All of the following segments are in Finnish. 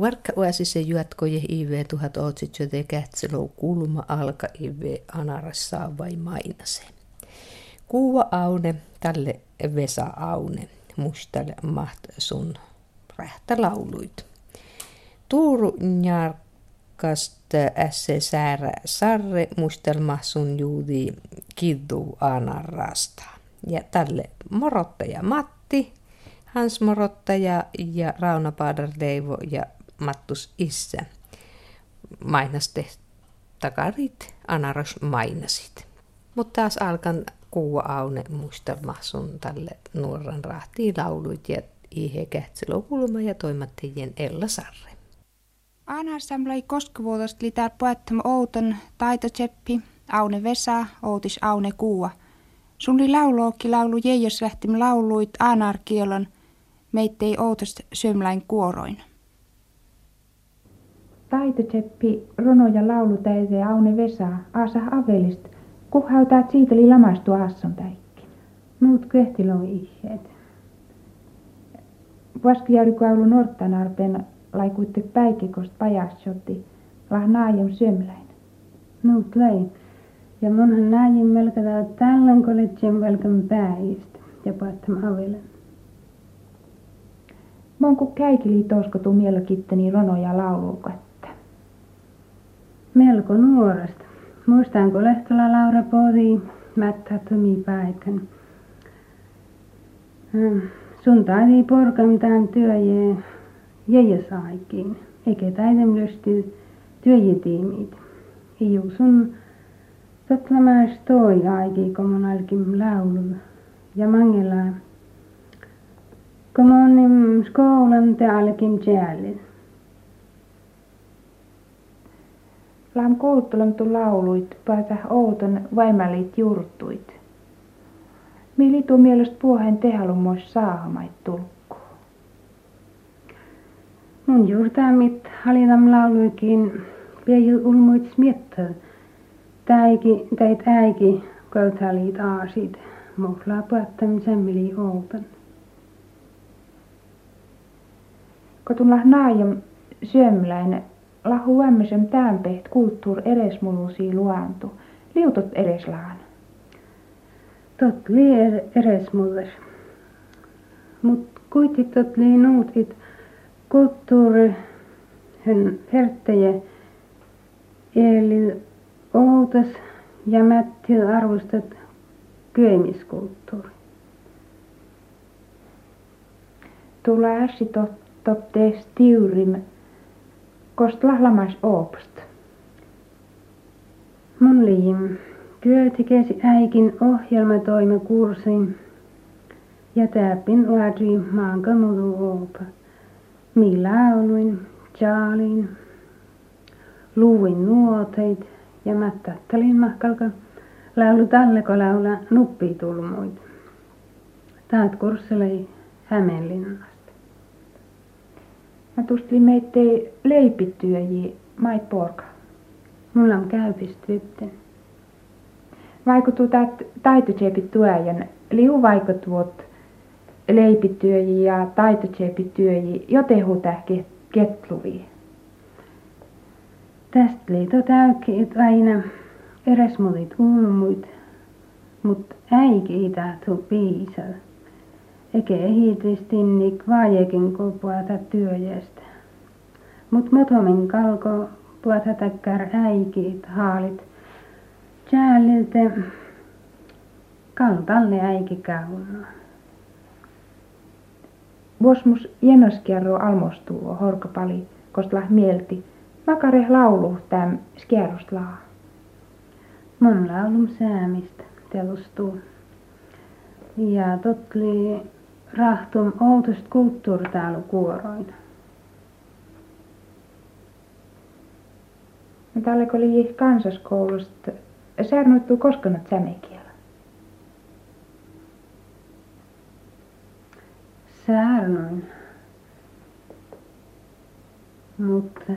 Varkka se juotkoje IV 1800 kätselou kulma alka IV anarassa vai mainase. Kuva aune tälle Vesa Aune mustalle maht sun rähtä lauluit. Tuuru njarkast ässe säärä sarre mustelma sun juudi kiddu anarasta. Ja tälle morottaja Matti, Hans Morottaja ja Rauna Paadar-Leivo ja Mattus Issa mainaste takarit anaros mainasit. Mutta taas alkan kuua aune muistelma sun tälle nuoren rahtiin lauluit ja Ihe Kähtsilä ja toimittajien Ella Sarre. Anar samlai koskevuotosta litää poettama Outon taitotseppi, Aune Vesa, Outis Aune Kuua. Sunli laulookki laulu Jeijos lähtim lauluit Anar kielon, meittei outost syömläin kuoroin. Taitotseppi, Rono ja laulutäide Aune Vesa, Aasa Avelist, kuhautaa siiteli lamastu aasson täikki. Muut köhtiloi iheet. Vaskijaurikuaulu Norttanarpen laikuitte päikikost pajasjotti, lah naajem syömläin. Muut läi. Ja monhan naajem melkata tällän koletsien velkan pääistä ja paattam avelen. Monku käikili toskotu mielkitteni ronoja laulukatta. Melko nuoresta. Muistanko Lehtola Laura Podi, mättä tomi päikän. Hmm. Sun taidi porkan tämän työje jäjä saikin, eikä taidem lysti työjetiimit. Iu sun tottlamäis toi aiki, kun mun alkin laulu. Ja mangella, kun mun skoulan te alkin tjällit. Lam kouluttelemtu lauluit, päätä outon vaimalit juurtuit. Mi litu mielestä puohen tehalummois saahamait tulkku. Mun juurtaamit halitam lauluikin pieni ulmuit smiettä. Täiki, täit äiki, koutalit aasit. Muhlaa puettam semmeli outon. Kotun naajam syömläin lahu ämmösen tämpeht kulttuur eresmulusi luantu. Liutot ereslaan. Tot li eresmuller. Mut kuitenkin tot li nuutit kulttuuri hän herttäjä eli outas ja mätti arvostat kyömiskulttuuri. Tulee ässi tot, tot tees tiurim kost lahlamas oopst. Mun liim työltikesi äikin kursin ja täppin laadri maankamudu oopa. Mi lauluin, jaalin, luuin nuoteit ja mättättelin mahkalka laulu talleko laula nuppitulmuit. Taat kursselei Hämeenlinnasta. Mä tustin meittei leipityöji mait porka. Mulla on käypis tytten. Vaikutuu tät taitotsepit tuojan, liu vaikutuot leipityöji ja taitotsepityöji, jotehu tähki ketluvi. Tästä liito täykki aina eräs mulit ulmuit, mut äiki itä tuu piisal. Eikä ehitristinnik vaajekin puhuta työjästä. Mut motomin kalko puhuta takkar äikit haalit. Jäälilte kaltalle äiki kaunnaa. Vuosmus jenoskierro almostuu horkopali, kostla mielti. Makare laulu täm skierroslaa. Mun laulum säämistä telustuu. Ja totli rahtum outost kulttuuritäälu kuoroin. No tälle kun oli kansaskoulusta, säärnoittuu koskenut sämekielä. Säärnoin. Mutta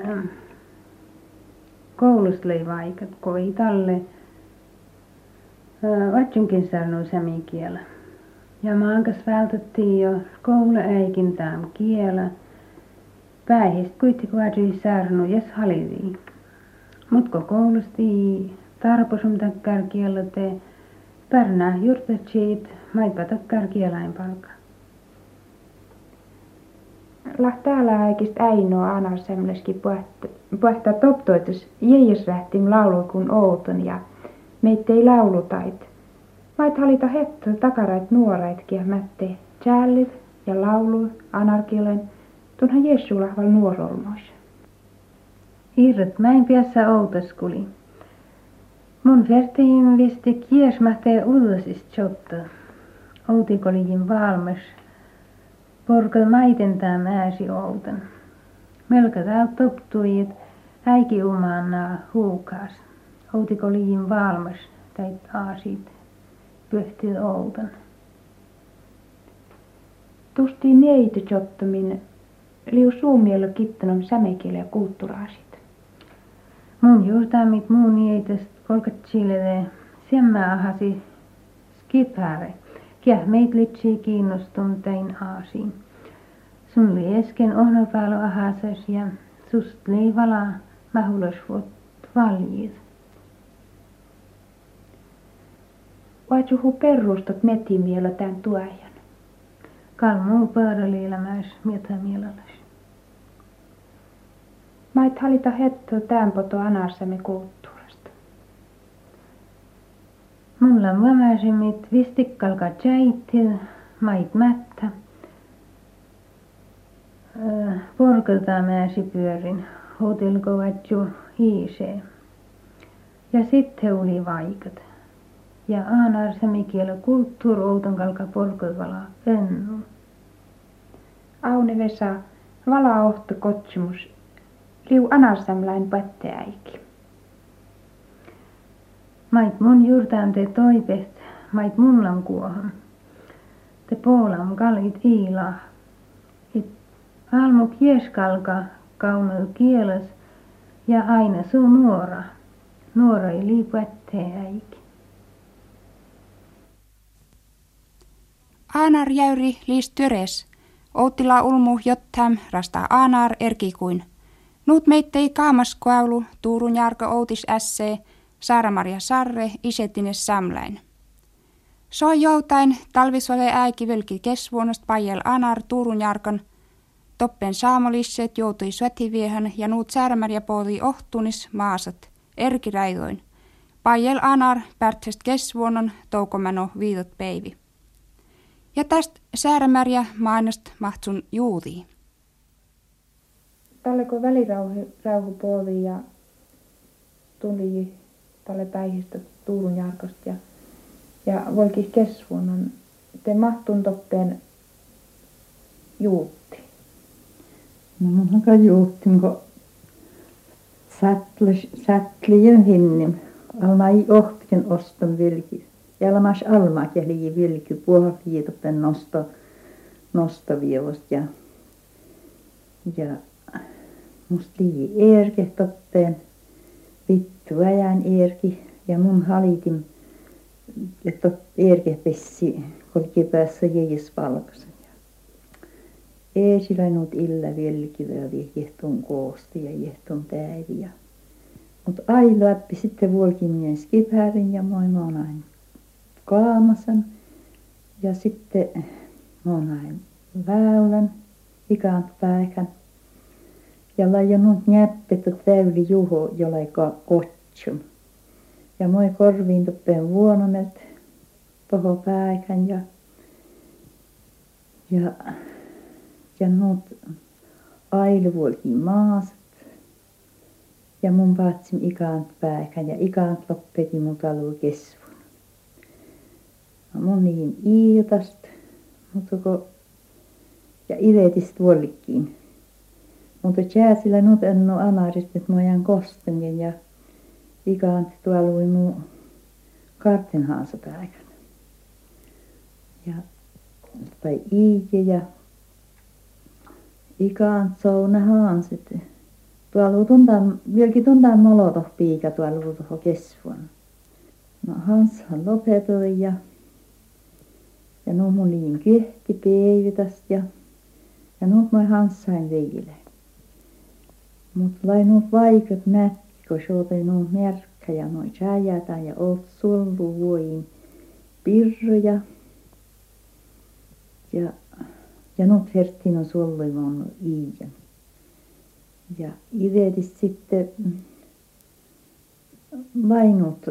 koulusta oli vaikka, kun ei talle vatsunkin saanut sämikielä. Ja maankas vältettiin jo kouluäikin tämän kielä. Päihistä kuitenkin saarnu jes halivii. Mutko koulusti tarposum takkar kiellote pärnää juurtatsit maipa takkar kielain palka. Lah täällä aikist äinoa anar semmoiskin puhetta toptoitus jäijäsrähtim laulu kun outon ja meittei laulutait. Vait halita hetto takarait nuorait mätte challit ja laulu anarkilen tunhan Jeesu lahval nuorolmois. Irret mäin päässä outoskuli. Mun vertiin visti kiesmähtee ullasist jotta. Outikolikin valmis. Porkal maitentää määsi outan. Melkä tää toptui, et äiki umaanna huukaas. Outikolikin valmis täit aasit pyhti outan. Tusti neitä jottomin liu suomiella kittonom sämekielä ja kulttuuraasit. Mun juurtaamit muun niitäst kolkatsille semmä ahasi skipare. Kiah meit litsi kiinnostun tein aasiin. Sun li esken ohnopäällä ahasas ja sust li vala mahulos vuot valjit. Vaatsuhu perustot metimiellä tämän tuajan. Kalmu pöydäliilämäis mietä mielelläs. Mait halita hetto tämän poto anarsamme kulttuurasta. Mulla mämäsimit vistikkalka tjäittil, mait mättä. Porkelta mäsi pyörin, hotelko vatju hiisee. Ja sitten oli vaikat. Ja aanar semikielä kulttuur outon kalka porkelvala ennu. Aune Vesa, vala ohto kotsumus liu anarsamlain patteäiki. Mait mun juurtaan te toipet, mait munlan kuohon. Te poolam kalit iila. Et almu kieskalka kaunel kieles ja aina suu nuora. Nuora ei lii Aanar jäyri liis tyres. Outtila ulmu jottam rasta aanar erkikuin. Nuut meittei kaamaskuaulu Tuurun Jarko Outis ässee, Saara-Maria Sarre, Isetines Samläin. Soi joutain talvisvale äiki völki kesvuonost pajel anar Tuurun Jarkon, toppen saamolisset joutui sötiviehen ja nuut Saara-Maria pooli ohtunis maasat, erkiräidoin. Pajel anar pärtsestä kesvuonon toukomano viidot peivi. Ja tästä Saara-Maria mainast mahtsun juutiin tälle kun välirauhu puoli ja tuli tälle päihistä Tuulun Jarkosta ja, ja voikin kesvuonnon te mahtun toppeen juutti. No mun haka juutti, kun sättlien hinnim. Alma ei ohtikin oston vilki. Ja almas alma kehli vilki puolki toppen nosto, nostovievost ja, ja musta lii eerke toppeen vittu ajan eerki ja mun halitin että eerke pessi kolki päässä jäis valkoisen ja eesillä nuut illa vieläkin vielä jehtun koosti ja jehtun päivi ja mut ai läppi sitten vuolkin skipäärin ja moi monain kaamasan ja sitten monain väylän ikant päikän ja laijanut näppet täyli juho jolaika kotsum. Ja moi korviin tuppeen vuonomet toho päikän ja ja ja nuut ailuvuolkin maaset. Ja mun paatsim ikant päikän ja ikant loppeti mun talu kesvun. No mun niin iitast, mutta ko ja ivetist vuolikin mutta jääsillä nyt en ole anarist, että mä jään kostenkin ja ikään tuolla mun kartinhaansa päivänä. Ja tai iike ja ikään souna haansit. Tuolla tuntaan, vieläkin tuntaan molotoh piika tuolla tuohon kesvuon. No Hanshan lopetui ja ja no mun liin kehti päivitästä ja ja nyt mä Hanssain veile. Mutta lai nuut vaikat mätki, kun se nuut merkkä ja noin säjätä ja oot sullu vuoin pirroja. Ja, ja nuut herttiin on sulluimaan iijan. Ja ideetis sitten lainut,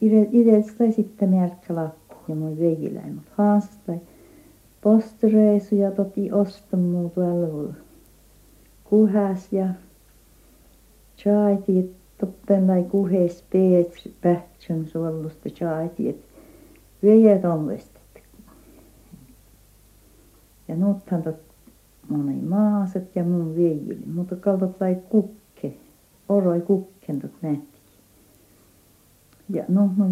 ideetis tai sitten lappu ja moi veijiläin, mutta haastai postireisuja toti ostamuu tuolla kuhas ja chaiti toppen lai kuhes peets pähtsön suolusta chaiti et vejet on ja nuuthan tot moni maaset ja mun veijili mutta kaltot lai kukke oroi kukken tot nähtikin ja noh mä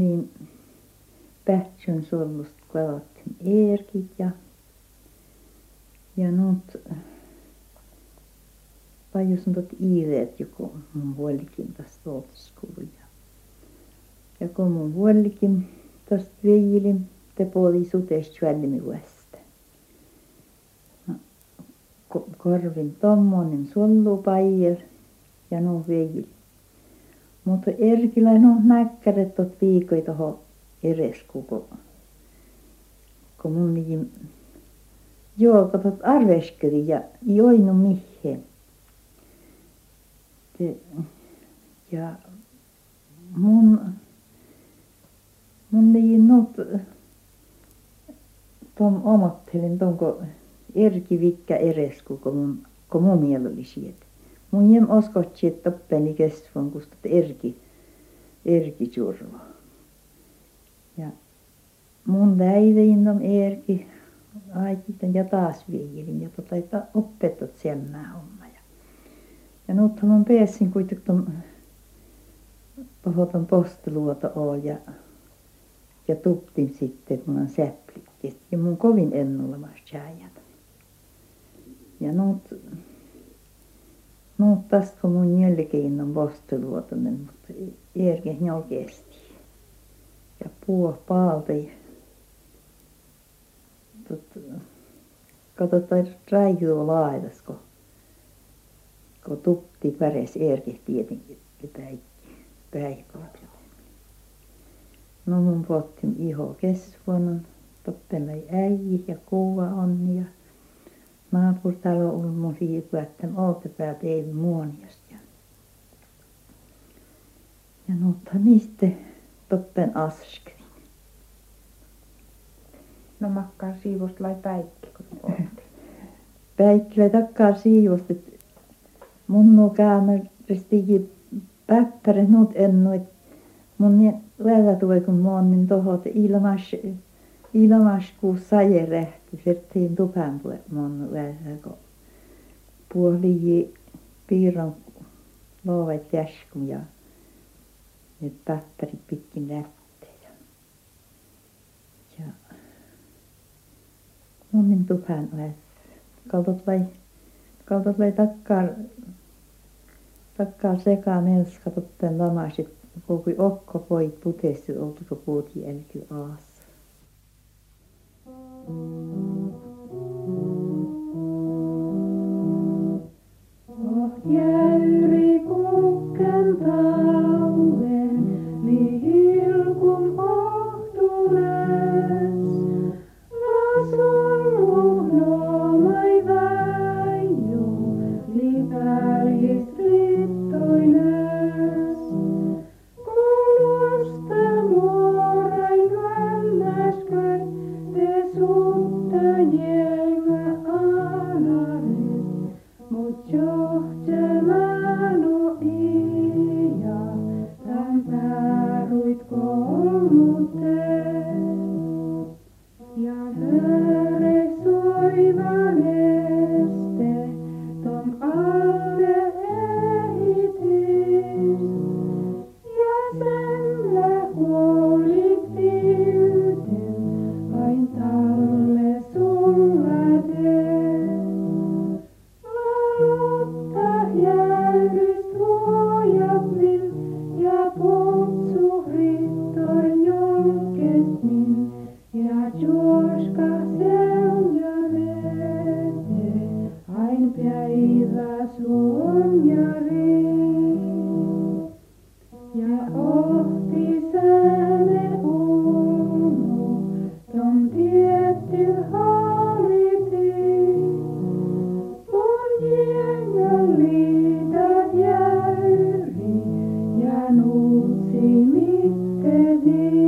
pähtsön suolusta kalattiin eerkit ja ja nuut pajusin tot iiveet joku mun vuolikin tästä ootskulu ja ja kun mun vuolikin tästä veijili te puoli sutesta välimi vuosta. No korvin tommonen suolupaijel ja nuo veijili mutta Erkillä nuo näkkäret tot viikoi toho eresku kun kun niin joo katot arveskeli ja joinu mihin ja mun mun niin nuut tom omottelin tuon kun Erki vikkä eresku kun mun kun mun miel oli siet mun jem oskotsi että toppeni kesvon kusta Erki Erki survo ja mun väitin tom Erki aikitan ja taas viilin ja tota että opetot semmää homma. Ja ja nuuthan on päässin kuitenkin tuon pahoitan postiluota on ja ja tuptin sitten kun on säplikki. Ja mun kovin ennulemassa tjäijät ja nuut nuut tästä mun jälkeen on postiluotonen mutta Erki ne kesti ja puoli paalta ja tuota katsotaan raidoa laitas kun kun tupti päres Erkki tietenkin päivällä. No mun puhuttiin iho kesvon toppelai äijä ja kuuva on ja naapuritalo oli mun siihen että oltapäät ei muoniasta. Ja ja nuuthan niistä toppen askeli No makkaa siivosta lai päikki, kun Päikki lai takkaa siivosta, että mun nuo käännöstikin päppäri nuut ennuit mun niin välätuoi kun mä oon niin toho, että ilmas ilmas kun saje rähti serttiin tupan puolella mun vähän kun puoli piirron loovet jäskun ja nyt päppärit pitkin lähtee ja ja Munnin tupan ovessa kaltot lai kaltot lai takkaa takkaa sekamelska totten lamasit koko okko poit putesi oltuko puut jälki aas. Oh jäyri Demi, Demi.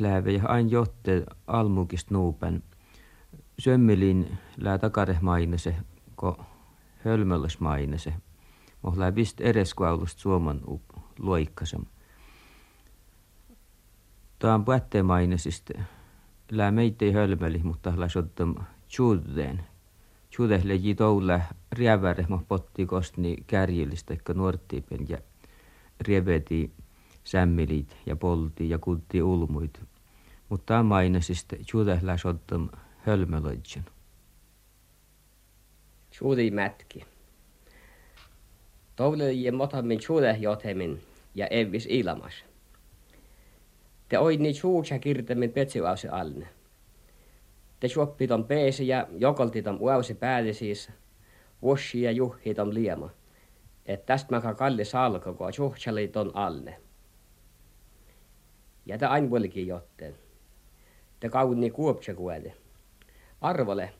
Lääve ja ain jotte almukist nuupen. Sömmelin lää takare mainese, ko hölmölles mainese. Mohlää vist ereskuaulusta suoman luikkasam. Tämä on puetteen mainesista. Lää meitä ei hölmöli, mutta lää sottam tjuudeen. Tjuudeh leji riäväre, mo potti kostni kärjillistä, eikä nuortiipen ja rieveti sämmilit ja polti ja kutti ulmuit. Mutta tämä mainesista tjuudeh lää sottam hölmölöitsen. Tjuudi mätki. Toule ja motamin tjuudeh jotemin ja evis ilmas. Te oidni tjuutsa kirtemin petsiuausi alne. Te juoppi ton peesi ja jokolti ton uausi päälle siis. Vuosi ja juhhi ton liema. Et tästä mä kalli salko, kun tjuhtsali ton alne. Ja te ain jotteen. Te kaunni kuopse kuede. Arvole,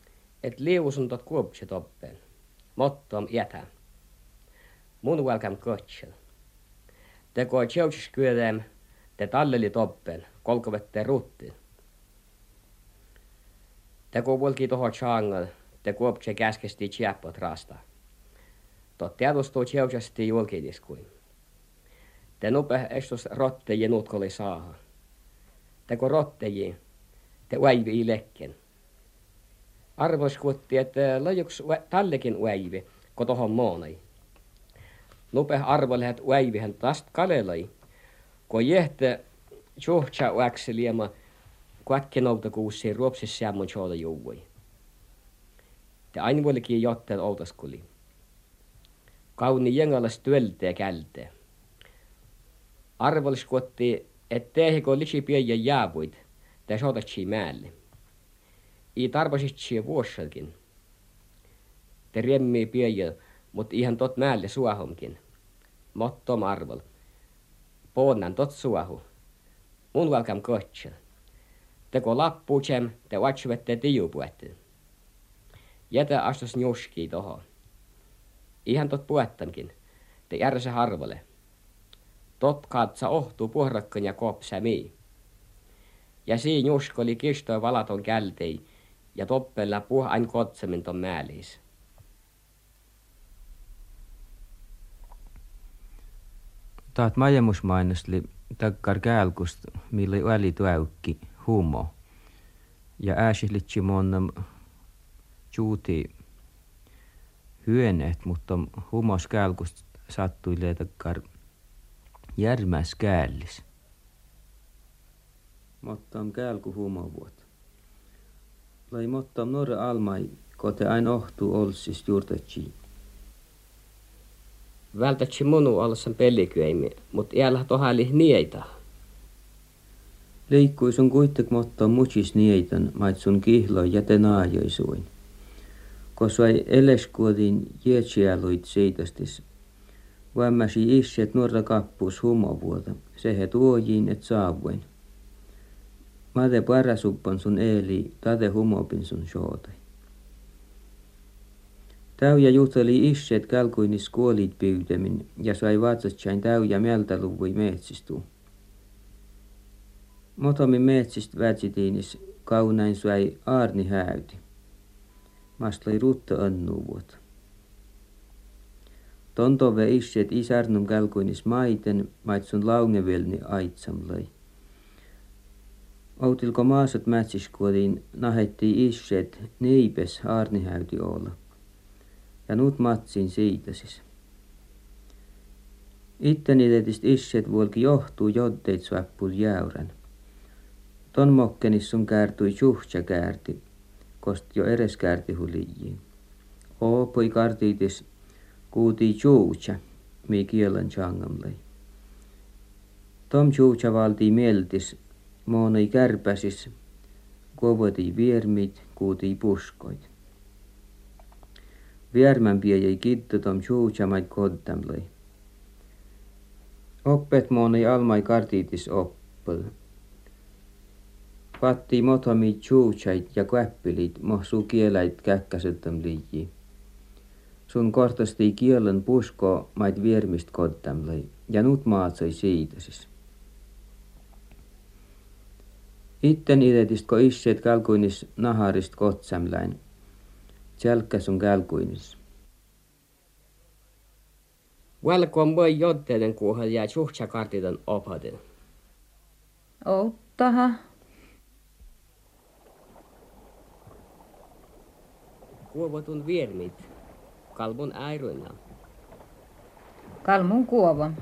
et liusun tot kuopse toppeen. Mottom jätä. Mun welcome kotsel. Te ko tjeutsis kyödem, te talleli toppen, kolkovette rutti. Te ko volki toho changal, te kuopse käskesti tjäppot rasta. Tot tiedostuu tjeutsasti julkidiskuin. Te nupe estos rotteji nutkoli saaha. Te ko rotteji, te uäivi lekken. Arvos kuutti, että lajuks tallekin uäivi, ko tohon moonai. Nupe arvolehet uäivihän tast kalelai, ko jehte tjuhtsa uäksi liema kuatkenouta kuussi ruopsis sämmon tjooda juuvui. Te aina vuolikin jotteen outoskuli. Kauni jengalas työltä ja kälte. Arvolis et tehiko lisi pieniä jäävuit, te sotatsi määlle. I tarvasitsi vuossakin. Te riemmii pieniä, mut ihan tot määlle suahonkin. Mottom arvol. Poonnan tot suahu. Mun valkam kohtsel. Teko lappuutsem, te vatsuvette tijupuette. Jätä astus njuskii toho. Ihan tot puettamkin. Te järse harvole. Tot katsa ohtuu puhrakkan ja kopsä mii. Ja siin jusk oli kistoi valaton kältei ja toppella puh ain kotsemin ton määliis. Taat majemusmainosli takkar kälkust, millä väli tuäykki humo. Ja ääsihlitsi monnam juuti hyöneet, mutta humos kälkust sattui takkar järmäs käällis. Mottam kälku humovuot. Lai mottam norre almai, kote ain ohtuu olsis juurtetsi. Vältätsi munu ollessaan pellikyäimi, mut iällä tohali nieitä. Leikkui sun kuittek mottam muchis nieitän, mait sun kihlo jäte naajoisuin. Kosai eleskuotin jäätsiäluit seitastis. Vämmäsi isset nuorta kappus humovuota, sehe tuojiin et saavuin. Mate parasuppan sun eeli, tate humopin sun shootai. Täyjä juteli isseet kalkuinis kuolit pyytämin ja sai vatsatsain täyjä mieltä luvui metsistu. Motomin metsistä vätsitiinis kaunain sai aarni häyti. Mastlai rutta annuvuot. Tontove isseet isarnum kalkuinis maiten, maitsun laungevelni aitsamlai. Outilko maasat mätsiskuodin nahetti isseet neipes aarnihäyti olla ja nyt matsin siitä siis. Itteni tietyst isset vuolki johtuu joddeit suappul jäyrän. Ton mokkenis sun käärtui juhtsa käärti, kost jo eres käärti hulijiin. Oopoi kartiitis kuutii juutsa, mi kielan changamlei. Tom juutsa valtii mieltis, moonei kärpäsis, kovoti viermit, kuutii puskoit. Viermän jäi kittutom suutsamait kodtamlai. Oppet moni almai kartiitis oppel. Patti motomi suutsait ja käppilit mohsu kieläit käkkäsyttöm liiji. Sun kortasti kielen pusko mait viermist kodtamlai ja nut maatsoi siitä siis. Itten idetist ko isseet kalkuinis naharist kotsamläin Tjälkäs on kälkuinis. Välkom voi jotteiden kuuhal ja suhtsa kartitan opaten. Outtaha. Kuovotun viermit. Kalmun äiryinä. Kalmun kuovan.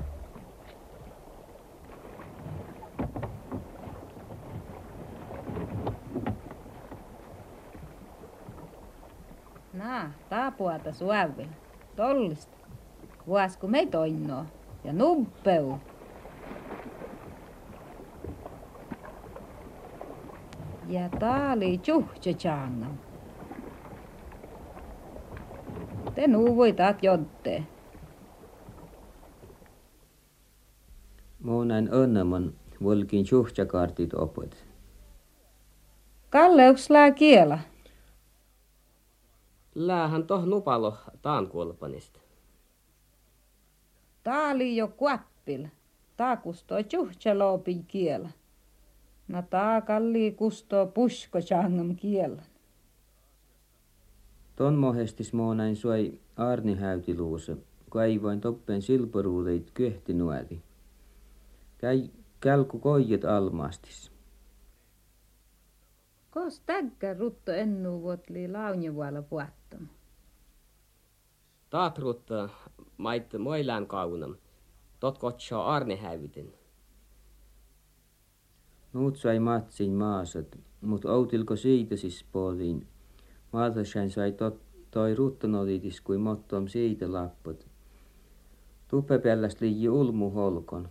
Nää, taapuata suävi. Tollista. Vuosku mei toinoo. Ja nuppeu. Ja taali tjuhtjetsangam. Te nuu voi taat jotte. Muunain önnemon volkin tjuhtjakartit opet. Kalle, onks lää kiela? Läähän toh nupalo taan kuolpanista. Tää oli jo kuappil. Tää kustoo tjuhtjaloopin kiela. No tää kalli kustoo pusko changam kiela. Ton mohestis moonain suoi Arni häytiluusa, kun ei vain toppen silporuudeit kyhti nuäti. Käy kälku koijet almaastis. Kos tägkä rutto ennu vuotli launjevualla puattama. Taat rutta mait moilään kaunam. Tot kotsaa arne hävytin. Nuut sai matsin maasat, mut outilko siitä siis puoliin. Maatassain sai tot, toi ruttonolitis kuin mottom siitä lapput. Tuppe pelläst liiji ulmu holkon.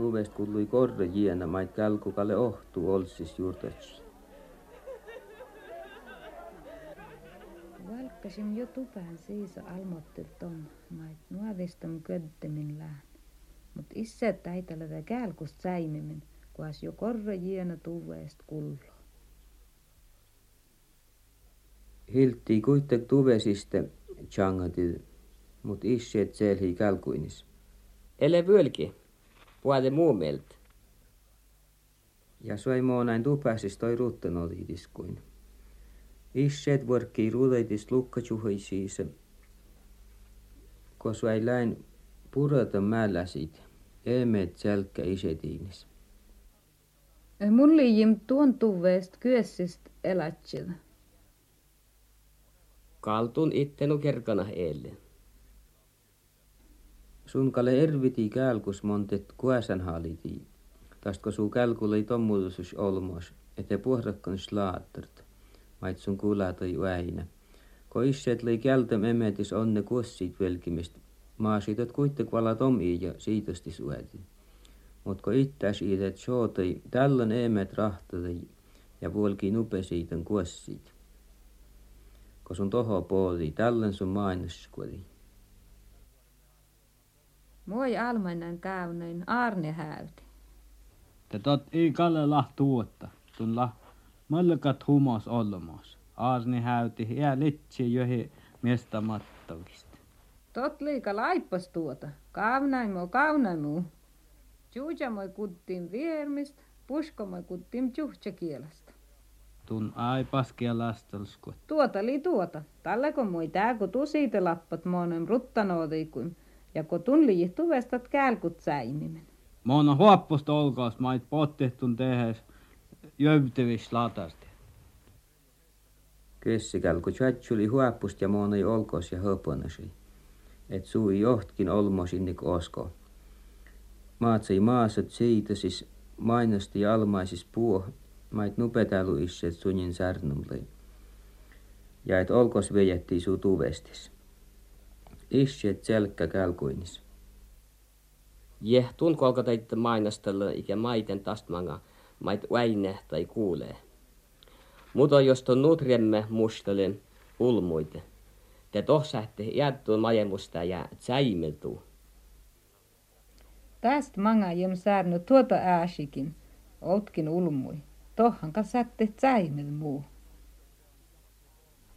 Tuuvest kuului korre jiena mait kälkukalle ohtu olsis juurtatsi. Valkkasin jo tupään siiso almottiltom, mait nuovistom köddemin lään. Mut isse täitälötä kälkust säimimin, kuas jo korre jiena tuveest kullo. Hiltti kuitenkin tuvesiste changatil, mut isseet selhi kälkuinis. Ele vyölki. Puade muu mieltä. Ja soi moonain tupäsis toi ruttenolitis kuin. Isseet vorkkii ruudaitis lukkajuhisiise, kun suai läin purata mälläsit, emet selkkä isetiinis. Mun liijim tuon tuveest kyessist elätsillä. Kaltun ittenu kerkana eilen. Sun kale erviti kälkus montet kuäsän haliti. Tästä suu kälkulle ei tommuutus olmos, ette puhdakkan slaattart. Mait sun kuulaa toi väinä. Ko isseet lei kältäm emetis onne kuossit velkimist. Maa siitot kuitte vala tomi ja siitosti sueti. Mut ko ittäs iidet sootoi tällön emet rahtadai ja vuolki nupe siiton kuossit. Ko sun toho pooli, tällön sun mainoskuodi. Moi almainen käynein Arne häyti. Te tot ei kalle lahtuutta, tun la Malkat humas olmos. Aasni häyti ja litsi johi miestä mattavista. Tot liika laippas tuota. Kaunaimu, kaunaimu. Juuja moi kuttiin viermistä, pusko moi kuttiin juhtsa kielestä. Tun ai paskia. Tuota li tuota. Tällä kun moi tää kun tusiite lappat monen ruttanoodikuin. Ja kun tun lii tuvestat kälkut säimimen. Mona huoppusta olkaas mait pottehtun tehes jövtevis latasti. Kössikäl, kun tjatsuli huoppust ja monoi olkos ja höponasi. Et sui johtkin olmos innik osko. Maatsai maasat siitä siis mainosti almaisis puo, mait nupetalu isset sunin särnumlei. Ja et olkos vejettii suu tuvestis. Isset selkkä kälkuinis. Jeh, tunkolko teit mainostella ikä maiten tastmanga, mait väine tai kuulee. Mutta jos ton nutriemme mustelen ulmuite, te tohsahte jättuu majemusta ja tsäimeltuu. Tästä manga jem särny tuota ääsikin, outkin ulmui. Tohan ka sätte tsäimel muu.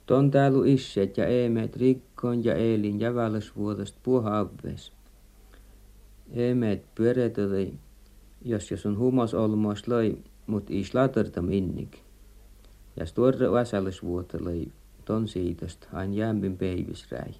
Ton täällä isset ja eemeet rikkoon ja eelin ja vuodosta puhavves. Eemeet pyöretöi, jos jos on humos olmois loi, mut is latartam innik. Ja storre vasallisvuotta loi ton siitosta ain jämpin peivisräi.